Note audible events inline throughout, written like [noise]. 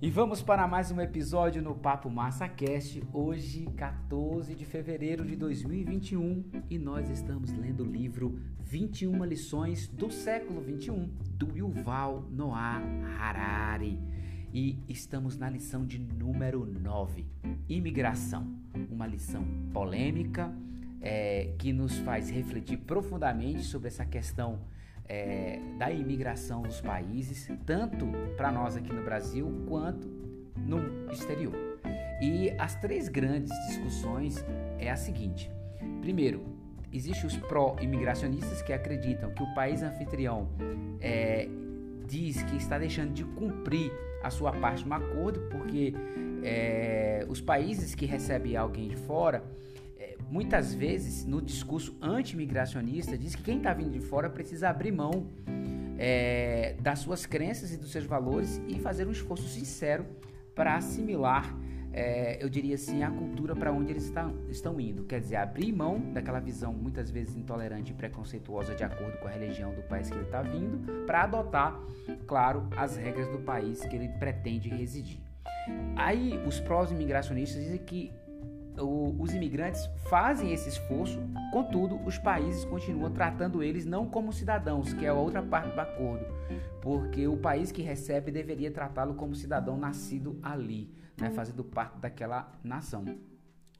E vamos para mais um episódio no Papo Massa Cast, hoje 14 de fevereiro de 2021, e nós estamos lendo o livro 21 lições do século 21 do Yuval Noah Harari. E estamos na lição de número 9, imigração, uma lição polêmica é, que nos faz refletir profundamente sobre essa questão é, da imigração nos países, tanto para nós aqui no Brasil quanto no exterior. E as três grandes discussões é a seguinte: primeiro, existem os pró-imigracionistas que acreditam que o país anfitrião é, diz que está deixando de cumprir a sua parte no acordo, porque é, os países que recebem alguém de fora muitas vezes no discurso anti-imigracionista diz que quem está vindo de fora precisa abrir mão é, das suas crenças e dos seus valores e fazer um esforço sincero para assimilar, é, eu diria assim, a cultura para onde eles estão, estão indo. Quer dizer, abrir mão daquela visão muitas vezes intolerante e preconceituosa de acordo com a religião do país que ele está vindo, para adotar, claro, as regras do país que ele pretende residir. Aí os prós-imigracionistas dizem que o, os imigrantes fazem esse esforço, contudo, os países continuam tratando eles não como cidadãos, que é a outra parte do acordo, porque o país que recebe deveria tratá-lo como cidadão nascido ali, né, fazendo parte daquela nação.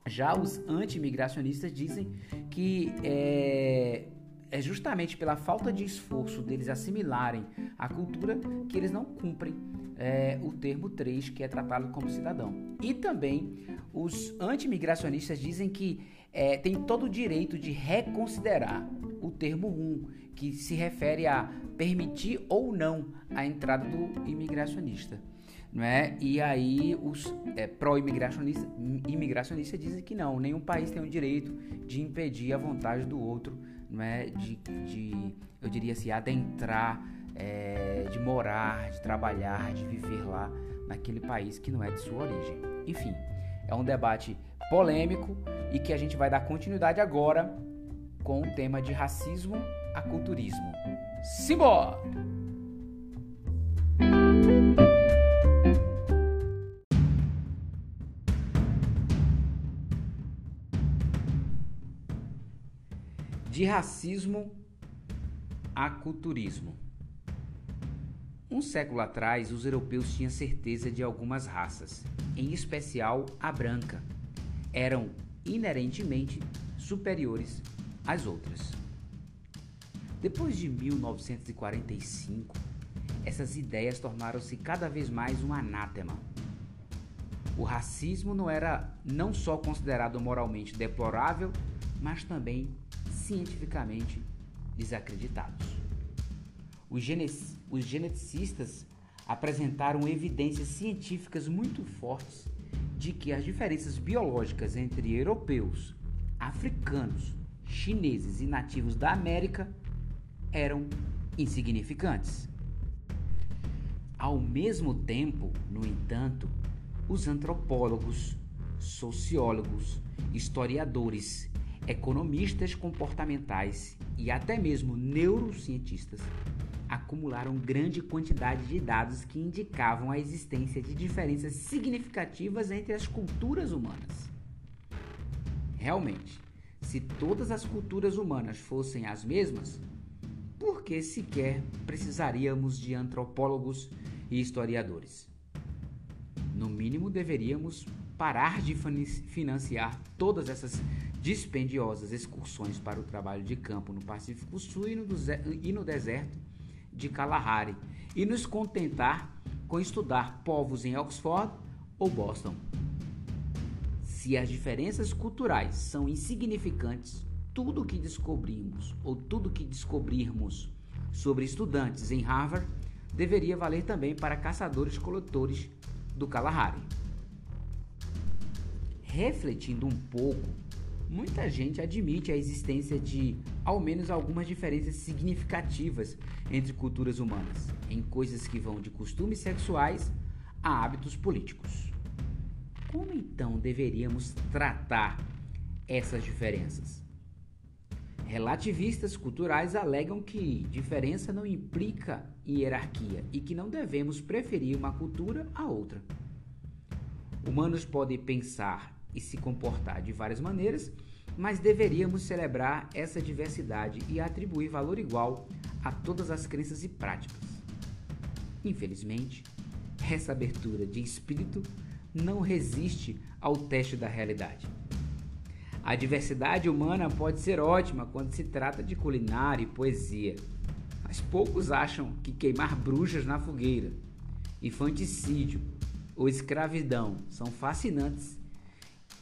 Já os anti-imigracionistas dizem que é, é justamente pela falta de esforço deles assimilarem a cultura que eles não cumprem é, o termo 3, que é tratá-lo como cidadão. E também os anti-imigracionistas dizem que é, tem todo o direito de reconsiderar o termo 1, que se refere a permitir ou não a entrada do imigracionista. Não é? E aí os é, pró-imigracionistas imigracionista dizem que não, nenhum país tem o direito de impedir a vontade do outro, não é? de, de eu diria assim, adentrar é, de morar, de trabalhar, de viver lá naquele país que não é de sua origem. Enfim, é um debate polêmico e que a gente vai dar continuidade agora com o tema de racismo a culturismo. Simbora! De racismo a culturismo. Um século atrás, os europeus tinham certeza de algumas raças, em especial a branca, eram inerentemente superiores às outras. Depois de 1945, essas ideias tornaram-se cada vez mais um anátema. O racismo não era não só considerado moralmente deplorável, mas também cientificamente desacreditado. Os, os geneticistas apresentaram evidências científicas muito fortes de que as diferenças biológicas entre europeus, africanos, chineses e nativos da América eram insignificantes. Ao mesmo tempo, no entanto, os antropólogos, sociólogos, historiadores, economistas comportamentais e até mesmo neurocientistas acumularam grande quantidade de dados que indicavam a existência de diferenças significativas entre as culturas humanas. Realmente, se todas as culturas humanas fossem as mesmas, por que sequer precisaríamos de antropólogos e historiadores? No mínimo, deveríamos parar de financiar todas essas dispendiosas excursões para o trabalho de campo no Pacífico Sul e no deserto de Kalahari e nos contentar com estudar povos em Oxford ou Boston. Se as diferenças culturais são insignificantes, tudo que descobrimos ou tudo que descobrirmos sobre estudantes em Harvard deveria valer também para caçadores-coletores do Kalahari. Refletindo um pouco muita gente admite a existência de ao menos algumas diferenças significativas entre culturas humanas, em coisas que vão de costumes sexuais a hábitos políticos. Como então deveríamos tratar essas diferenças? Relativistas culturais alegam que diferença não implica hierarquia e que não devemos preferir uma cultura a outra. Humanos podem pensar e se comportar de várias maneiras, mas deveríamos celebrar essa diversidade e atribuir valor igual a todas as crenças e práticas. Infelizmente, essa abertura de espírito não resiste ao teste da realidade. A diversidade humana pode ser ótima quando se trata de culinária e poesia, mas poucos acham que queimar bruxas na fogueira, infanticídio ou escravidão são fascinantes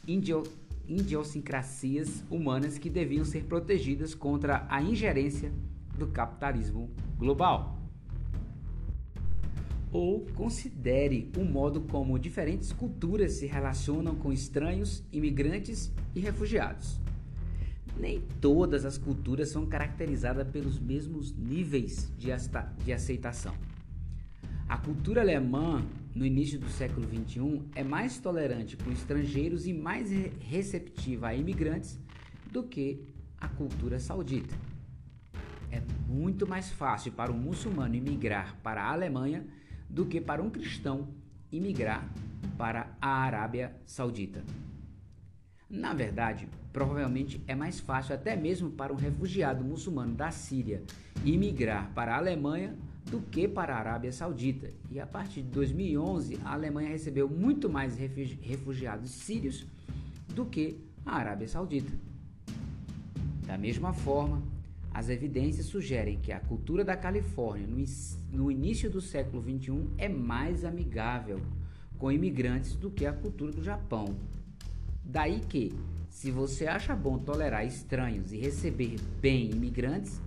idiosincrasias humanas que deviam ser protegidas contra a ingerência do capitalismo global ou considere o modo como diferentes culturas se relacionam com estranhos, imigrantes e refugiados. Nem todas as culturas são caracterizadas pelos mesmos níveis de aceitação. A cultura alemã, no início do século XXI, é mais tolerante com estrangeiros e mais receptiva a imigrantes do que a cultura saudita. É muito mais fácil para um muçulmano imigrar para a Alemanha do que para um cristão imigrar para a Arábia Saudita. Na verdade, provavelmente é mais fácil até mesmo para um refugiado muçulmano da Síria imigrar para a Alemanha do que para a Arábia Saudita. E a partir de 2011, a Alemanha recebeu muito mais refugiados sírios do que a Arábia Saudita. Da mesma forma, as evidências sugerem que a cultura da Califórnia no, início do século XXI é mais amigável com imigrantes do que a cultura do Japão. Daí que, se você acha bom tolerar estranhos e receber bem imigrantes,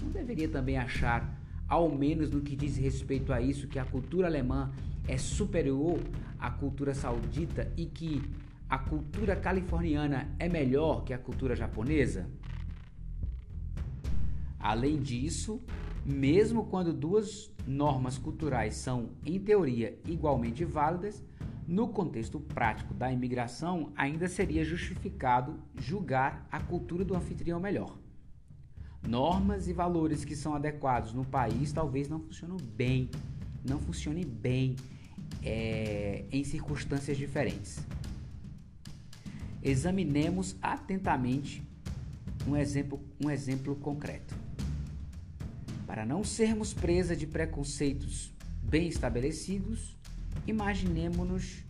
não deveria também achar, ao menos no que diz respeito a isso, que a cultura alemã é superior à cultura saudita e que a cultura californiana é melhor que a cultura japonesa? Além disso, mesmo quando duas normas culturais são, em teoria, igualmente válidas, no contexto prático da imigração, ainda seria justificado julgar a cultura do anfitrião melhor. Normas e valores que são adequados no país talvez não funcionem bem, não funcionem bem é, em circunstâncias diferentes. Examinemos atentamente um exemplo, um exemplo concreto. Para não sermos presa de preconceitos bem estabelecidos, imaginemos-nos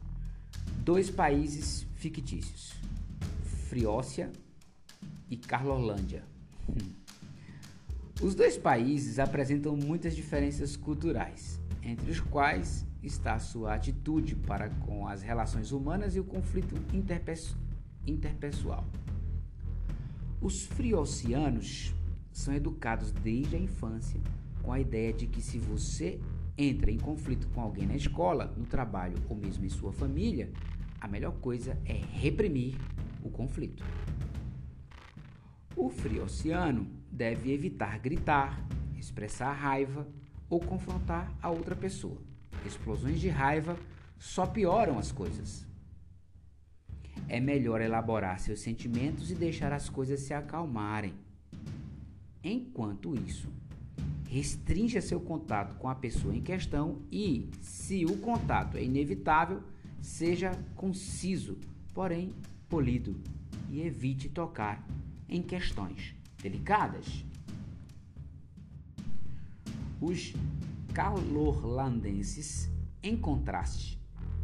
dois países fictícios: Friócia e Carlolândia. Hum. [laughs] Os dois países apresentam muitas diferenças culturais, entre os quais está sua atitude para com as relações humanas e o conflito interpessoal. Os friocianos são educados desde a infância com a ideia de que se você entra em conflito com alguém na escola, no trabalho ou mesmo em sua família, a melhor coisa é reprimir o conflito. O friociano deve evitar gritar, expressar raiva ou confrontar a outra pessoa. Explosões de raiva só pioram as coisas. É melhor elaborar seus sentimentos e deixar as coisas se acalmarem. Enquanto isso, restrinja seu contato com a pessoa em questão e, se o contato é inevitável, seja conciso, porém polido, e evite tocar em questões delicadas. Os calorlandenses, em contraste,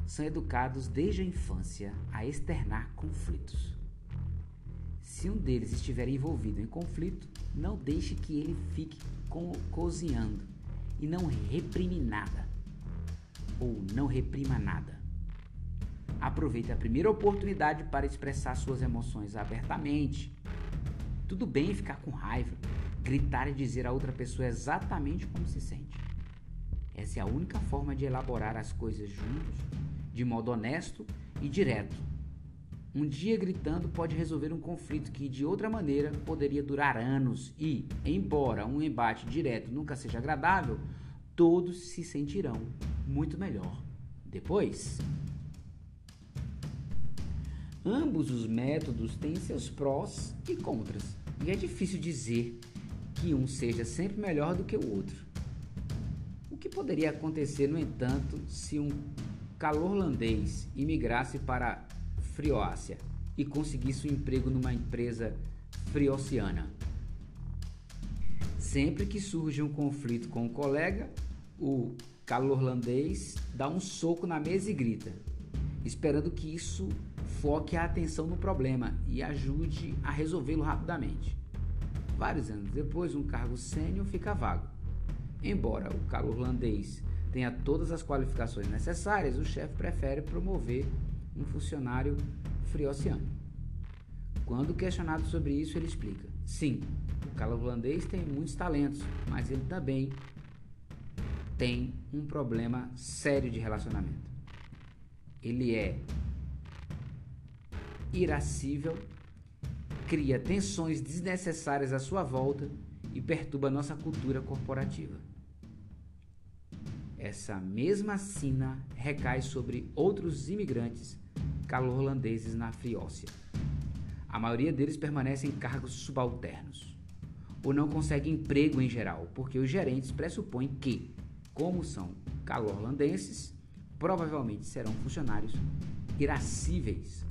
são educados desde a infância a externar conflitos. Se um deles estiver envolvido em conflito, não deixe que ele fique co cozinhando e não reprime nada. Ou não reprima nada. Aproveite a primeira oportunidade para expressar suas emoções abertamente. Tudo bem ficar com raiva, gritar e dizer a outra pessoa exatamente como se sente. Essa é a única forma de elaborar as coisas juntos, de modo honesto e direto um dia gritando pode resolver um conflito que de outra maneira poderia durar anos e, embora um embate direto nunca seja agradável, todos se sentirão muito melhor depois. Ambos os métodos têm seus prós e contras. E é difícil dizer que um seja sempre melhor do que o outro. O que poderia acontecer, no entanto, se um calorlandês imigrasse para Frioácia e conseguisse um emprego numa empresa friociana? Sempre que surge um conflito com um colega, o calorlandês dá um soco na mesa e grita, esperando que isso foque a atenção no problema e ajude a resolvê-lo rapidamente. Vários anos depois, um cargo sênior fica vago. Embora o calorlandês tenha todas as qualificações necessárias, o chefe prefere promover um funcionário friociano. Quando questionado sobre isso, ele explica: sim, o calorlandês tem muitos talentos, mas ele também tem um problema sério de relacionamento. Ele é irascível, cria tensões desnecessárias à sua volta e perturba nossa cultura corporativa. Essa mesma sina recai sobre outros imigrantes calorlandeses na Friócia. A maioria deles permanece em cargos subalternos ou não consegue emprego em geral, porque os gerentes pressupõem que, como são calorlandenses, provavelmente serão funcionários irascíveis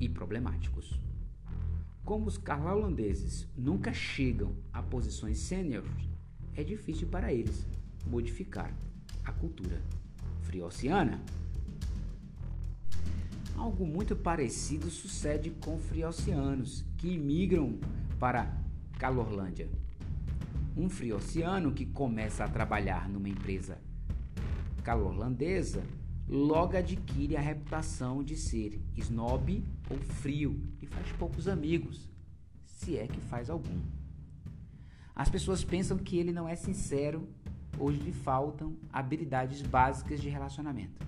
e problemáticos. Como os holandeses nunca chegam a posições sêniores, é difícil para eles modificar a cultura friociana. Algo muito parecido sucede com friocianos que imigram para Calorlândia. Um friociano que começa a trabalhar numa empresa calorlandesa logo adquire a reputação de ser snob ou frio e faz poucos amigos, se é que faz algum. As pessoas pensam que ele não é sincero ou lhe faltam habilidades básicas de relacionamento.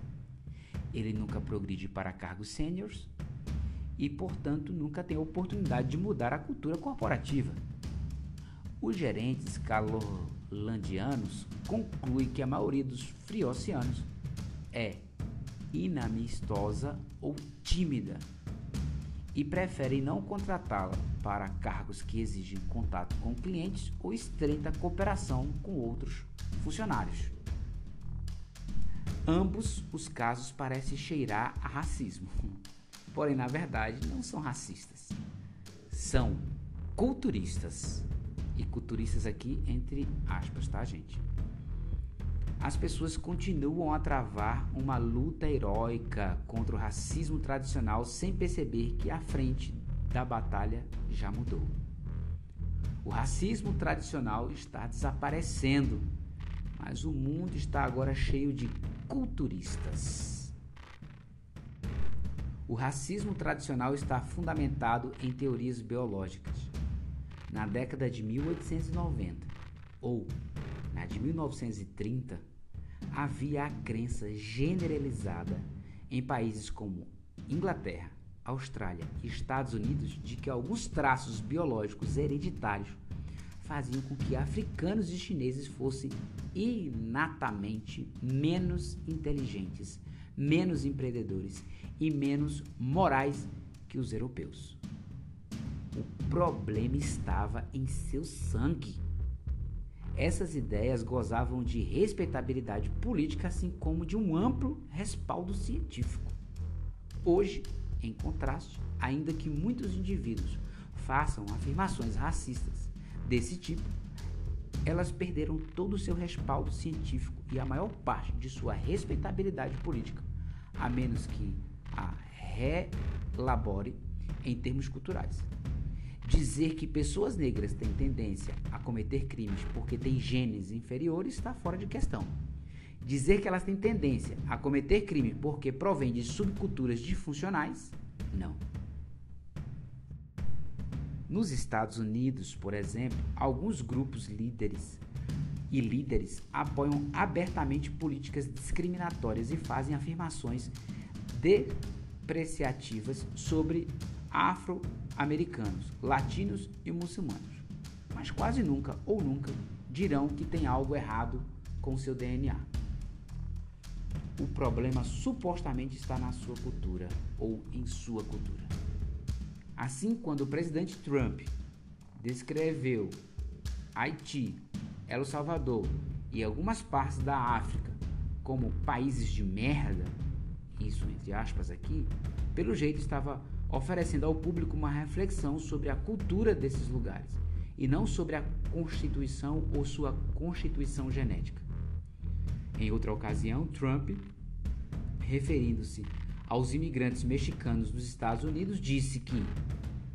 Ele nunca progride para cargos sêniores e, portanto, nunca tem a oportunidade de mudar a cultura corporativa. Os gerentes calorlandianos concluem que a maioria dos friocianos é inamistosa ou tímida e preferem não contratá-la para cargos que exigem contato com clientes ou estreita cooperação com outros funcionários. Ambos os casos parecem cheirar a racismo, [laughs] porém, na verdade, não são racistas, são culturistas. E culturistas aqui entre aspas, tá, gente? As pessoas continuam a travar uma luta heróica contra o racismo tradicional sem perceber que a frente da batalha já mudou. O racismo tradicional está desaparecendo, mas o mundo está agora cheio de culturistas. O racismo tradicional está fundamentado em teorias biológicas. Na década de 1890 ou na de 1930, havia a crença generalizada em países como Inglaterra, Austrália e Estados Unidos de que alguns traços biológicos hereditários faziam com que africanos e chineses fossem inatamente menos inteligentes, menos empreendedores e menos morais que os europeus. O problema estava em seu sangue. Essas ideias gozavam de respeitabilidade política, assim como de um amplo respaldo científico. Hoje, em contraste, ainda que muitos indivíduos façam afirmações racistas desse tipo, elas perderam todo o seu respaldo científico e a maior parte de sua respeitabilidade política, a menos que a relabore em termos culturais. Dizer que pessoas negras têm tendência a cometer crimes porque têm genes inferiores está fora de questão. Dizer que elas têm tendência a cometer crime porque provém de subculturas disfuncionais, não. Nos Estados Unidos, por exemplo, alguns grupos líderes e líderes apoiam abertamente políticas discriminatórias e fazem afirmações depreciativas sobre afro-americanos, latinos e muçulmanos. Mas quase nunca ou nunca dirão que tem algo errado com seu DNA. O problema supostamente está na sua cultura ou em sua cultura. Assim, quando o presidente Trump descreveu Haiti, El Salvador e algumas partes da África como países de merda, isso entre aspas aqui, pelo jeito estava oferecendo ao público uma reflexão sobre a cultura desses lugares e não sobre a constituição ou sua constituição genética. Em outra ocasião, Trump, referindo-se aos imigrantes mexicanos dos Estados Unidos, disse que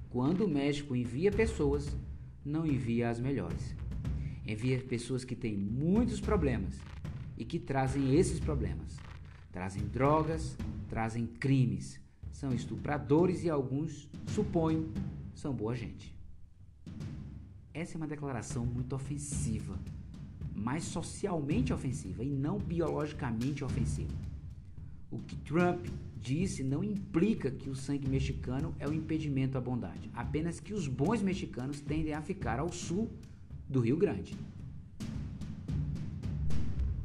quando o México envia pessoas, não envia as melhores. Envia pessoas que têm muitos problemas e que trazem esses problemas. Trazem drogas, trazem crimes, são estupradores e alguns, suponho, são boa gente. Essa é uma declaração muito ofensiva, mas socialmente ofensiva e não biologicamente ofensiva. O que Trump disse não implica que o sangue mexicano é o impedimento à bondade, apenas que os bons mexicanos tendem a ficar ao sul do Rio Grande.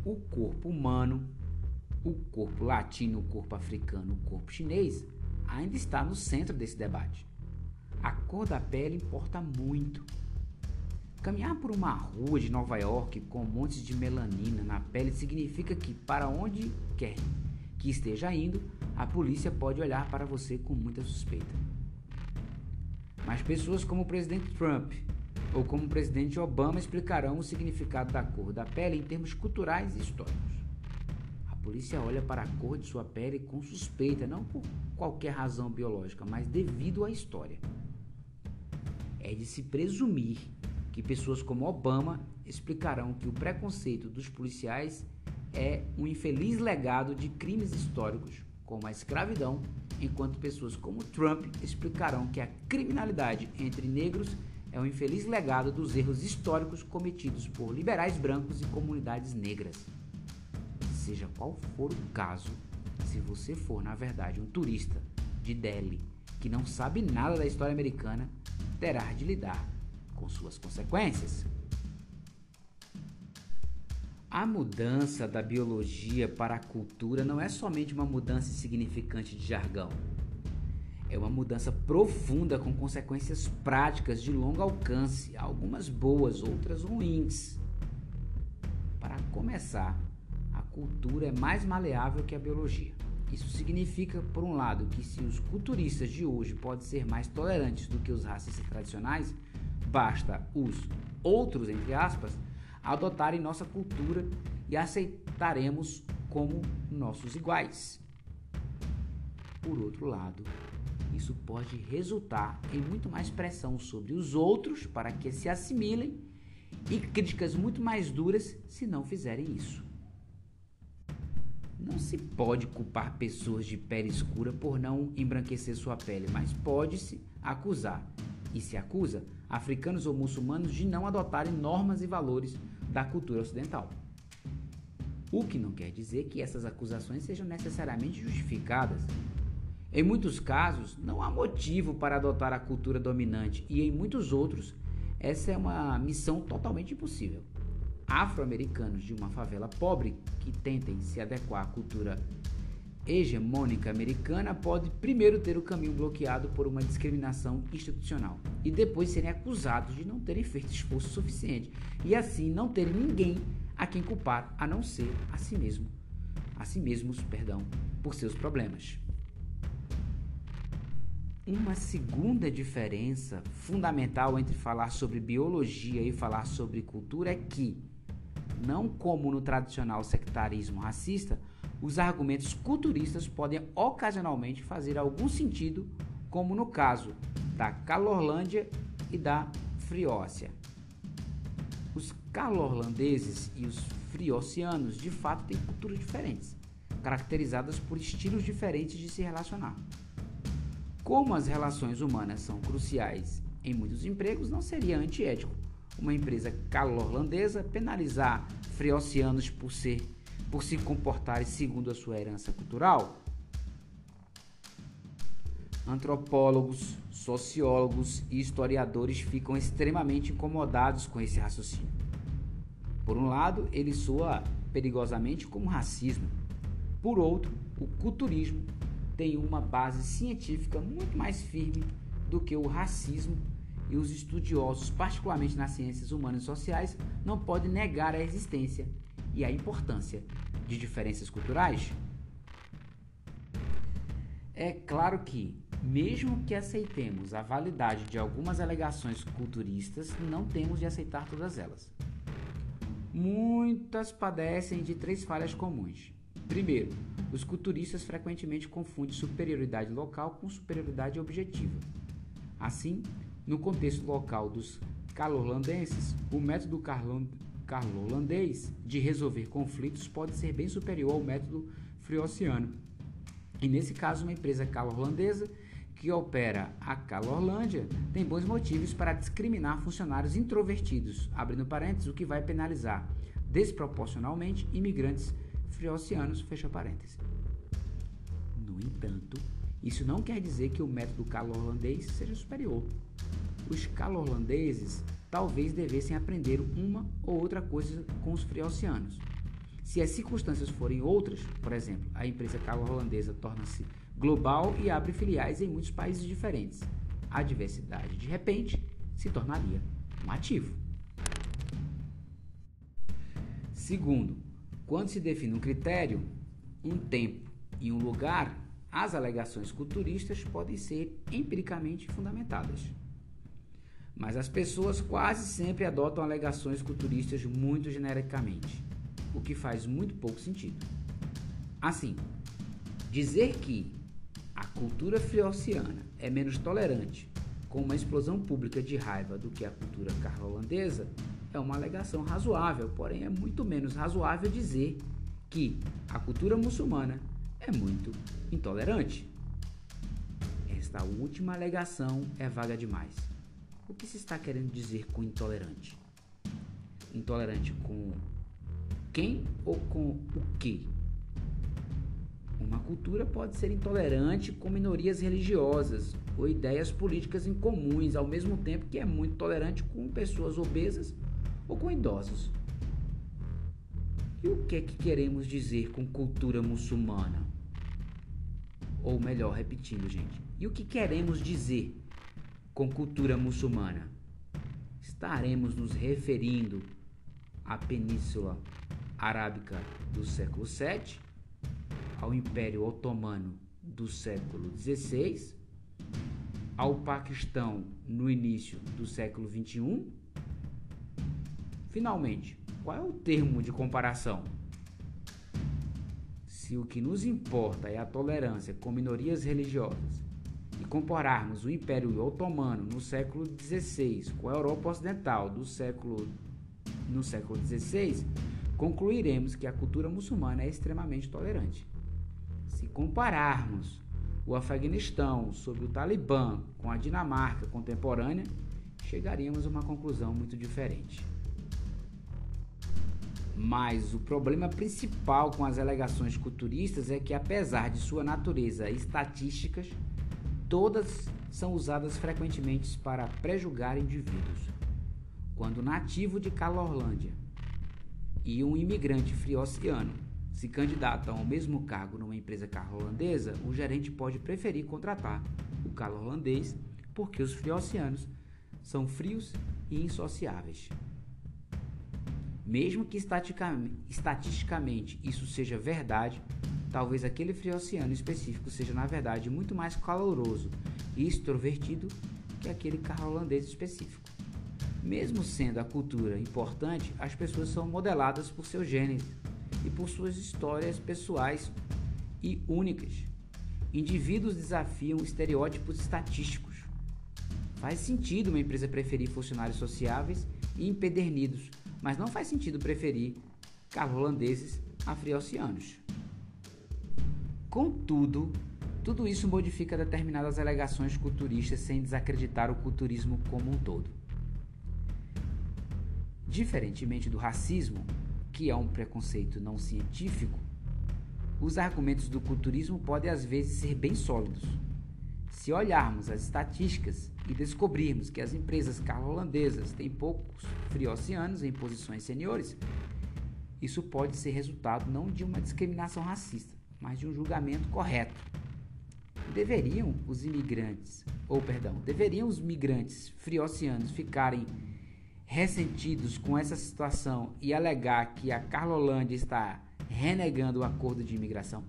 O corpo humano, o corpo latino, o corpo africano, o corpo chinês ainda está no centro desse debate. A cor da pele importa muito. Caminhar por uma rua de Nova York com montes de melanina na pele significa que, para onde quer que esteja indo, a polícia pode olhar para você com muita suspeita. Mas pessoas como o presidente Trump ou como o presidente Obama explicarão o significado da cor da pele em termos culturais e históricos polícia olha para a cor de sua pele com suspeita, não por qualquer razão biológica, mas devido à história. É de se presumir que pessoas como Obama explicarão que o preconceito dos policiais é um infeliz legado de crimes históricos, como a escravidão, enquanto pessoas como Trump explicarão que a criminalidade entre negros é um infeliz legado dos erros históricos cometidos por liberais brancos e comunidades negras. Seja qual for o caso, se você for, na verdade, um turista de Delhi que não sabe nada da história americana, terá de lidar com suas consequências. A mudança da biologia para a cultura não é somente uma mudança insignificante de jargão. É uma mudança profunda com consequências práticas de longo alcance, algumas boas, outras ruins. Para começar, cultura é mais maleável que a biologia. Isso significa, por um lado, que se os culturistas de hoje podem ser mais tolerantes do que os racistas tradicionais, basta os outros, entre aspas, adotarem nossa cultura e aceitaremos como nossos iguais. Por outro lado, isso pode resultar em muito mais pressão sobre os outros para que se assimilem e críticas muito mais duras se não fizerem isso. Não se pode culpar pessoas de pele escura por não embranquecer sua pele, mas pode-se acusar, e se acusa, africanos ou muçulmanos de não adotarem normas e valores da cultura ocidental. O que não quer dizer que essas acusações sejam necessariamente justificadas. Em muitos casos, não há motivo para adotar a cultura dominante, e em muitos outros, essa é uma missão totalmente impossível afro-americanos de uma favela pobre que tentem se adequar à cultura hegemônica americana pode primeiro ter o caminho bloqueado por uma discriminação institucional e depois serem acusados de não terem feito esforço suficiente e assim não terem ninguém a quem culpar a não ser a si mesmo, a si mesmos, perdão, por seus problemas. Uma segunda diferença fundamental entre falar sobre biologia e falar sobre cultura é que não como no tradicional sectarismo racista, os argumentos culturistas podem ocasionalmente fazer algum sentido, como no caso da Calorlândia e da Friócia. Os calorlandeses e os friocianos de fato têm culturas diferentes, caracterizadas por estilos diferentes de se relacionar. Como as relações humanas são cruciais em muitos empregos, não seria antiético uma empresa calorlandesa penalizar freocianos por ser por se comportarem segundo a sua herança cultural? Antropólogos, sociólogos e historiadores ficam extremamente incomodados com esse raciocínio. Por um lado, ele soa perigosamente como racismo. Por outro, o culturismo tem uma base científica muito mais firme do que o racismo e os estudiosos, particularmente nas ciências humanas e sociais, não podem negar a existência e a importância de diferenças culturais? É claro que, mesmo que aceitemos a validade de algumas alegações culturistas, não temos de aceitar todas elas. Muitas padecem de três falhas comuns. Primeiro, os culturistas frequentemente confundem superioridade local com superioridade objetiva. Assim, no contexto local dos calorlandenses, o método carlo-holandês de resolver conflitos pode ser bem superior ao método friociano. E nesse caso, uma empresa calorlandesa que opera a Calorlândia tem bons motivos para discriminar funcionários introvertidos, abrindo parênteses, o que vai penalizar desproporcionalmente imigrantes friocianos, fecha parênteses. No entanto, isso não quer dizer que o método calorlandês seja superior os calorlandeses talvez devessem aprender uma ou outra coisa com os friocianos. Se as circunstâncias forem outras, por exemplo, a empresa calorlandesa torna-se global e abre filiais em muitos países diferentes. A diversidade, de repente, se tornaria um ativo. Segundo, quando se define um critério, um tempo e um lugar, as alegações culturistas podem ser empiricamente fundamentadas. Mas as pessoas quase sempre adotam alegações culturistas muito genericamente, o que faz muito pouco sentido. Assim, dizer que a cultura friociana é menos tolerante com uma explosão pública de raiva do que a cultura carlo-holandesa é uma alegação razoável, porém é muito menos razoável dizer que a cultura muçulmana é muito intolerante. Esta última alegação é vaga demais. O que se está querendo dizer com intolerante? Intolerante com quem ou com o que? Uma cultura pode ser intolerante com minorias religiosas ou ideias políticas incomuns, ao mesmo tempo que é muito tolerante com pessoas obesas ou com idosos. E o que é que queremos dizer com cultura muçulmana? Ou melhor, repetindo, gente, e o que queremos dizer com cultura muçulmana. Estaremos nos referindo à Península Arábica do século VII, ao Império Otomano do século XVI, ao Paquistão no início do século XXI. Finalmente, qual é o termo de comparação? Se o que nos importa é a tolerância com minorias religiosas compararmos o Império Otomano no século XVI com a Europa Ocidental do século, no século XVI, concluiremos que a cultura muçulmana é extremamente tolerante. Se compararmos o Afeganistão sob o Talibã com a Dinamarca contemporânea, chegaríamos a uma conclusão muito diferente. Mas o problema principal com as alegações culturistas é que, apesar de sua natureza estatísticas, Todas são usadas frequentemente para prejulgar indivíduos. Quando nativo de Calorlândia e um imigrante friociano se candidatam ao mesmo cargo numa empresa carro-holandesa, o gerente pode preferir contratar o calor-holandês porque os friocianos são frios e insociáveis. Mesmo que estatisticamente isso seja verdade, talvez aquele friociano específico seja na verdade muito mais caloroso e extrovertido que aquele carro holandês específico. Mesmo sendo a cultura importante, as pessoas são modeladas por seu gênero e por suas histórias pessoais e únicas. Indivíduos desafiam estereótipos estatísticos. Faz sentido uma empresa preferir funcionários sociáveis e empedernidos mas não faz sentido preferir carros holandeses a friocianos. Contudo, tudo isso modifica determinadas alegações culturistas sem desacreditar o culturismo como um todo. Diferentemente do racismo, que é um preconceito não científico, os argumentos do culturismo podem às vezes ser bem sólidos. Se olharmos as estatísticas e descobrirmos que as empresas carro-holandesas têm poucos friocianos em posições seniores, isso pode ser resultado não de uma discriminação racista, mas de um julgamento correto. Deveriam os imigrantes ou perdão, deveriam os migrantes friocianos ficarem ressentidos com essa situação e alegar que a Carlolândia está renegando o acordo de imigração?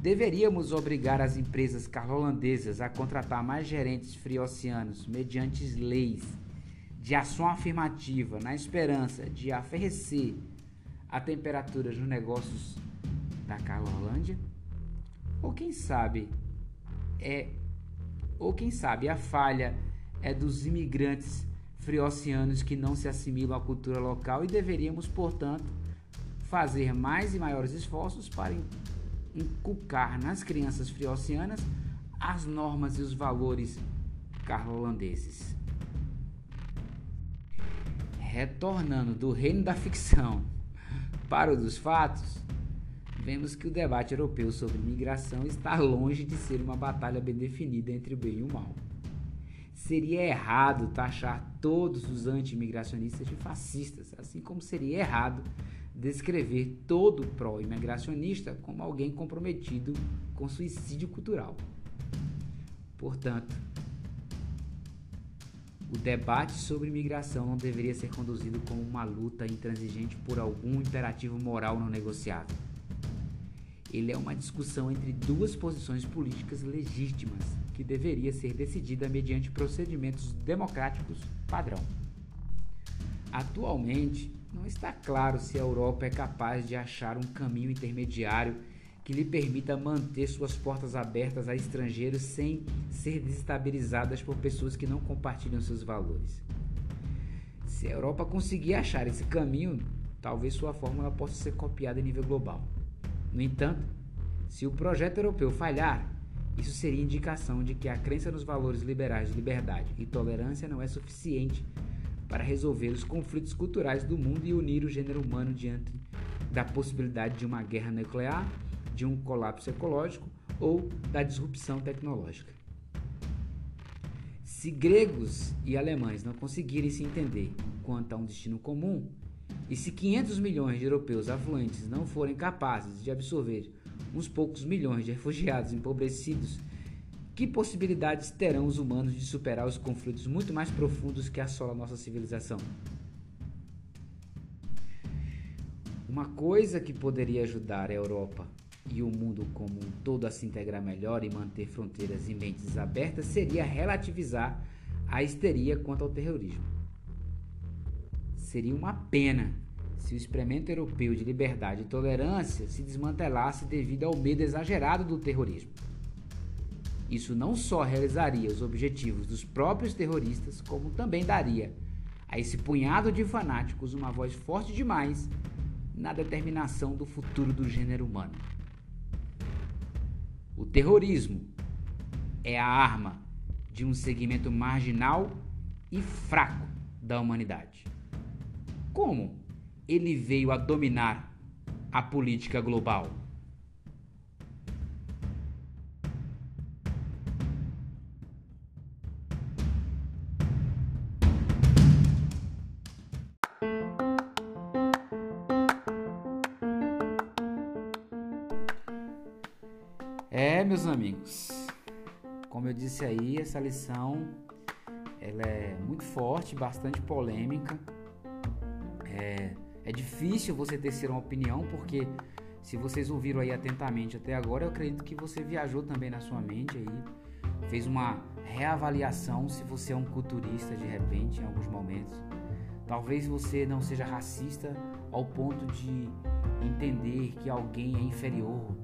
Deveríamos obrigar as empresas carlolandesas a contratar mais gerentes friocianos mediante leis de ação afirmativa na esperança de aferrecer a temperatura dos negócios da Carlolândia? Ou quem sabe é ou quem sabe a falha é dos imigrantes friocianos que não se assimilam à cultura local e deveríamos, portanto, fazer mais e maiores esforços para inculcar nas crianças friocianas as normas e os valores carlo-holandeses. Retornando do reino da ficção para o dos fatos, vemos que o debate europeu sobre migração está longe de ser uma batalha bem definida entre o bem e o mal. Seria errado taxar todos os anti-imigracionistas de fascistas, assim como seria errado descrever todo pró-imigracionista como alguém comprometido com suicídio cultural. Portanto, o debate sobre imigração não deveria ser conduzido como uma luta intransigente por algum imperativo moral não negociável. Ele é uma discussão entre duas posições políticas legítimas que deveria ser decidida mediante procedimentos democráticos padrão. Atualmente, não está claro se a Europa é capaz de achar um caminho intermediário que lhe permita manter suas portas abertas a estrangeiros sem ser desestabilizadas por pessoas que não compartilham seus valores. Se a Europa conseguir achar esse caminho, talvez sua fórmula possa ser copiada em nível global. No entanto, se o projeto europeu falhar, isso seria indicação de que a crença nos valores liberais de liberdade e tolerância não é suficiente para resolver os conflitos culturais do mundo e unir o gênero humano diante da possibilidade de uma guerra nuclear, de um colapso ecológico ou da disrupção tecnológica. Se gregos e alemães não conseguirem se entender quanto a um destino comum, e se 500 milhões de europeus afluentes não forem capazes de absorver uns poucos milhões de refugiados empobrecidos que possibilidades terão os humanos de superar os conflitos muito mais profundos que assolam nossa civilização? Uma coisa que poderia ajudar a Europa e o mundo como um todo a se integrar melhor e manter fronteiras e mentes abertas seria relativizar a histeria quanto ao terrorismo. Seria uma pena se o experimento europeu de liberdade e tolerância se desmantelasse devido ao medo exagerado do terrorismo. Isso não só realizaria os objetivos dos próprios terroristas, como também daria a esse punhado de fanáticos uma voz forte demais na determinação do futuro do gênero humano. O terrorismo é a arma de um segmento marginal e fraco da humanidade. Como ele veio a dominar a política global? Disse aí, essa lição ela é muito forte, bastante polêmica. É, é difícil você ter uma opinião, porque se vocês ouviram aí atentamente até agora, eu acredito que você viajou também na sua mente aí, fez uma reavaliação se você é um culturista de repente em alguns momentos. Talvez você não seja racista ao ponto de entender que alguém é inferior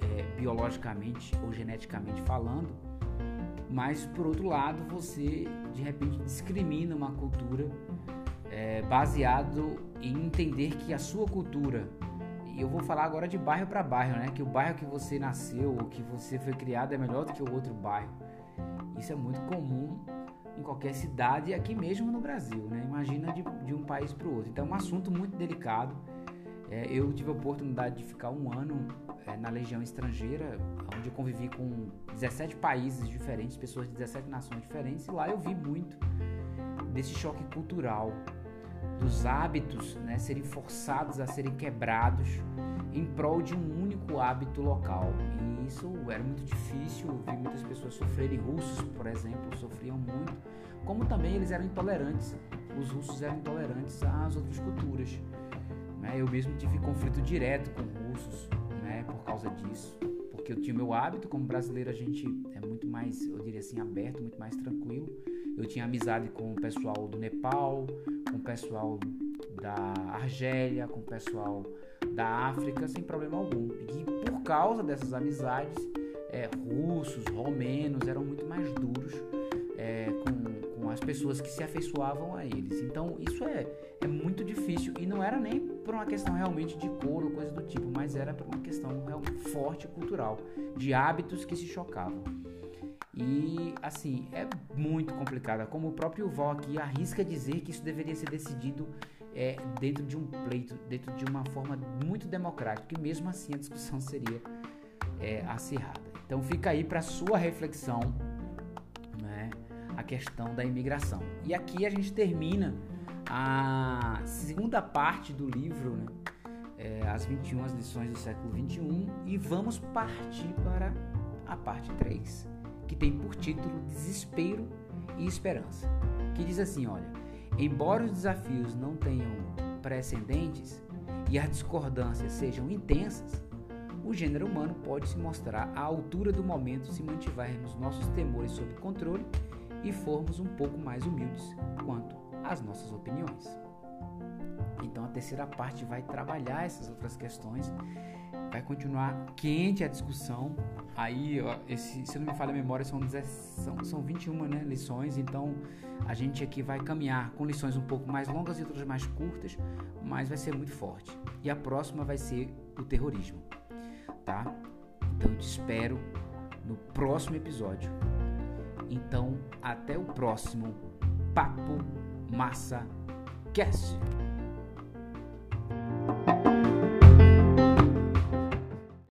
é, biologicamente ou geneticamente falando, mas por outro lado você de repente discrimina uma cultura é, baseado em entender que a sua cultura e eu vou falar agora de bairro para bairro, né? Que o bairro que você nasceu ou que você foi criado é melhor do que o outro bairro. Isso é muito comum em qualquer cidade aqui mesmo no Brasil, né? Imagina de, de um país para o outro. Então é um assunto muito delicado. É, eu tive a oportunidade de ficar um ano é, na Legião Estrangeira, onde eu convivi com 17 países diferentes, pessoas de 17 nações diferentes, e lá eu vi muito desse choque cultural. dos hábitos né, serem forçados a serem quebrados em prol de um único hábito local. E isso era muito difícil, vi muitas pessoas sofrerem, russos, por exemplo, sofriam muito, como também eles eram intolerantes. Os russos eram intolerantes às outras culturas. Né? Eu mesmo tive conflito direto com russos né, por causa disso, porque eu tinha meu hábito, como brasileiro a gente é muito mais, eu diria assim, aberto, muito mais tranquilo. Eu tinha amizade com o pessoal do Nepal, com o pessoal da Argélia, com o pessoal da África sem problema algum. E por causa dessas amizades, é, russos, romenos eram muito mais duros é, com as pessoas que se afeiçoavam a eles. Então isso é, é muito difícil e não era nem por uma questão realmente de cor ou coisa do tipo, mas era por uma questão forte cultural, de hábitos que se chocavam. E assim, é muito complicada. Como o próprio Vó aqui arrisca dizer que isso deveria ser decidido é, dentro de um pleito, dentro de uma forma muito democrática, e mesmo assim a discussão seria é, acirrada. Então fica aí para sua reflexão questão da imigração. E aqui a gente termina a segunda parte do livro, né, é, as 21 lições do século 21, e vamos partir para a parte 3, que tem por título Desespero e Esperança, que diz assim, olha, Embora os desafios não tenham precedentes e as discordâncias sejam intensas, o gênero humano pode se mostrar à altura do momento se mantivermos nossos temores sob controle e formos um pouco mais humildes quanto às nossas opiniões. Então a terceira parte vai trabalhar essas outras questões, vai continuar quente a discussão. Aí, ó, esse, se não me falha a memória, são, são, são 21 né, lições, então a gente aqui vai caminhar com lições um pouco mais longas e outras mais curtas, mas vai ser muito forte. E a próxima vai ser o terrorismo, tá? Então eu te espero no próximo episódio. Então, até o próximo Papo Massa Cast.